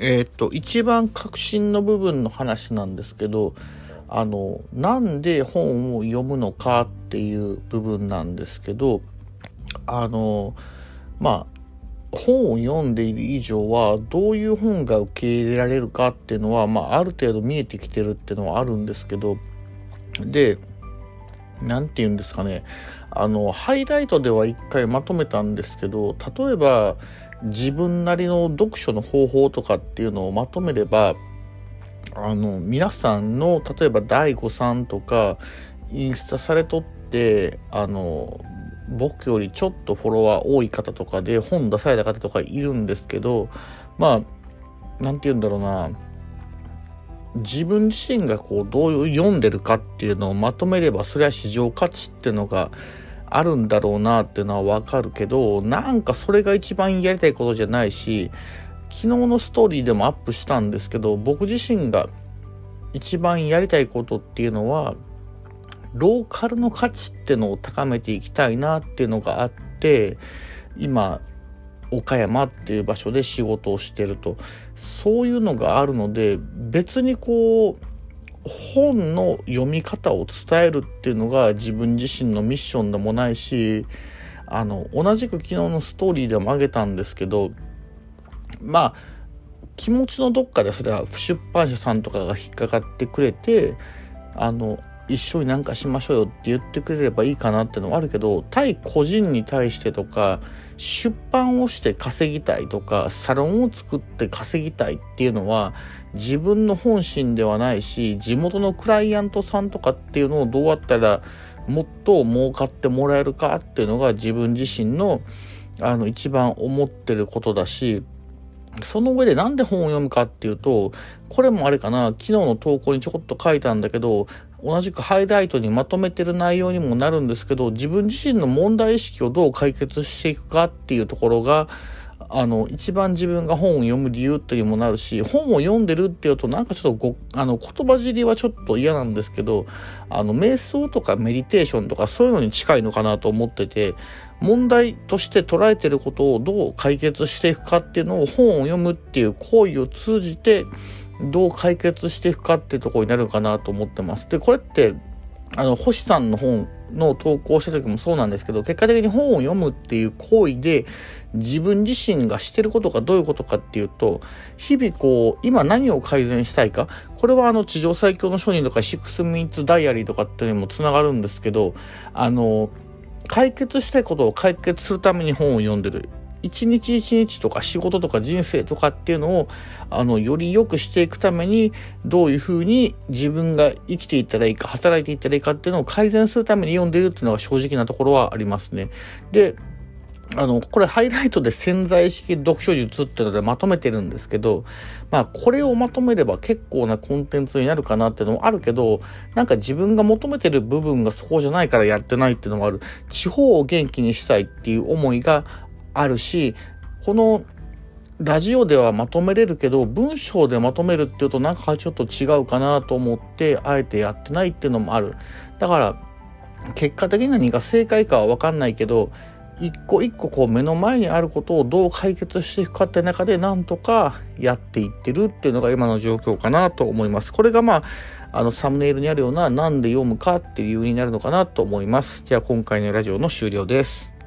え、っと、一番革新の部分の話なんですけど、あの、なんで本を読むのかっていう部分なんですけど、あの、まあ、本を読んでいる以上はどういう本が受け入れられるかっていうのは、まあ、ある程度見えてきてるっていうのはあるんですけどで何て言うんですかね。あのハイライトでは一回まとめたんですけど例えば自分なりの読書の方法とかっていうのをまとめればあの皆さんの例えば DAIGO さんとかインスタされとってあの僕よりちょっとフォロワー多い方とかで本出された方とかいるんですけどまあ何て言うんだろうな。自分自身がこうどう読んでるかっていうのをまとめればそれは市場価値っていうのがあるんだろうなっていうのはわかるけどなんかそれが一番やりたいことじゃないし昨日のストーリーでもアップしたんですけど僕自身が一番やりたいことっていうのはローカルの価値っていうのを高めていきたいなっていうのがあって今岡山っていう場所で仕事をしてると。そういうのがあるので別にこう本の読み方を伝えるっていうのが自分自身のミッションでもないしあの同じく昨日のストーリーでもあげたんですけどまあ気持ちのどっかでそれは出版社さんとかが引っかかってくれてあの一緒になんかしましょうよって言ってくれればいいかなってのはあるけど対個人に対してとか出版をして稼ぎたいとかサロンを作って稼ぎたいっていうのは自分の本心ではないし地元のクライアントさんとかっていうのをどうやったらもっと儲かってもらえるかっていうのが自分自身のあの一番思ってることだしその上でなんで本を読むかっていうと、これもあれかな、昨日の投稿にちょこっと書いたんだけど、同じくハイライトにまとめてる内容にもなるんですけど、自分自身の問題意識をどう解決していくかっていうところが、あの、一番自分が本を読む理由っていうのもなるし、本を読んでるっていうと、なんかちょっと、あの、言葉尻はちょっと嫌なんですけど、あの、瞑想とかメディテーションとかそういうのに近いのかなと思ってて、問題として捉えてることをどう解決していくかっていうのを本を読むっていう行為を通じて、どう解決していくかっていうところになるかなと思ってます。で、これって、あの、星さんの本の投稿した時もそうなんですけど、結果的に本を読むっていう行為で、自分自身がしてることがどういうことかっていうと、日々こう、今何を改善したいか、これはあの、地上最強の書人とか、シックスミニッツダイアリーとかっていうのにもつながるんですけど、あの、解決したいことを解決するために本を読んでる。一日一日とか仕事とか人生とかっていうのをあのより良くしていくためにどういうふうに自分が生きていったらいいか働いていったらいいかっていうのを改善するために読んでるっていうのが正直なところはありますね。であの、これハイライトで潜在意識読書術っていうのでまとめてるんですけど、まあこれをまとめれば結構なコンテンツになるかなっていうのもあるけど、なんか自分が求めてる部分がそこじゃないからやってないっていうのもある。地方を元気にしたいっていう思いがあるし、このラジオではまとめれるけど、文章でまとめるっていうとなんかちょっと違うかなと思って、あえてやってないっていうのもある。だから、結果的に何が正解かはわかんないけど、一個一個こう目の前にあることをどう解決していくかって中でなんとかやっていってるっていうのが今の状況かなと思います。これがまあ、あのサムネイルにあるようななんで読むかっていう理由になるのかなと思います。じゃあ今回のラジオの終了です。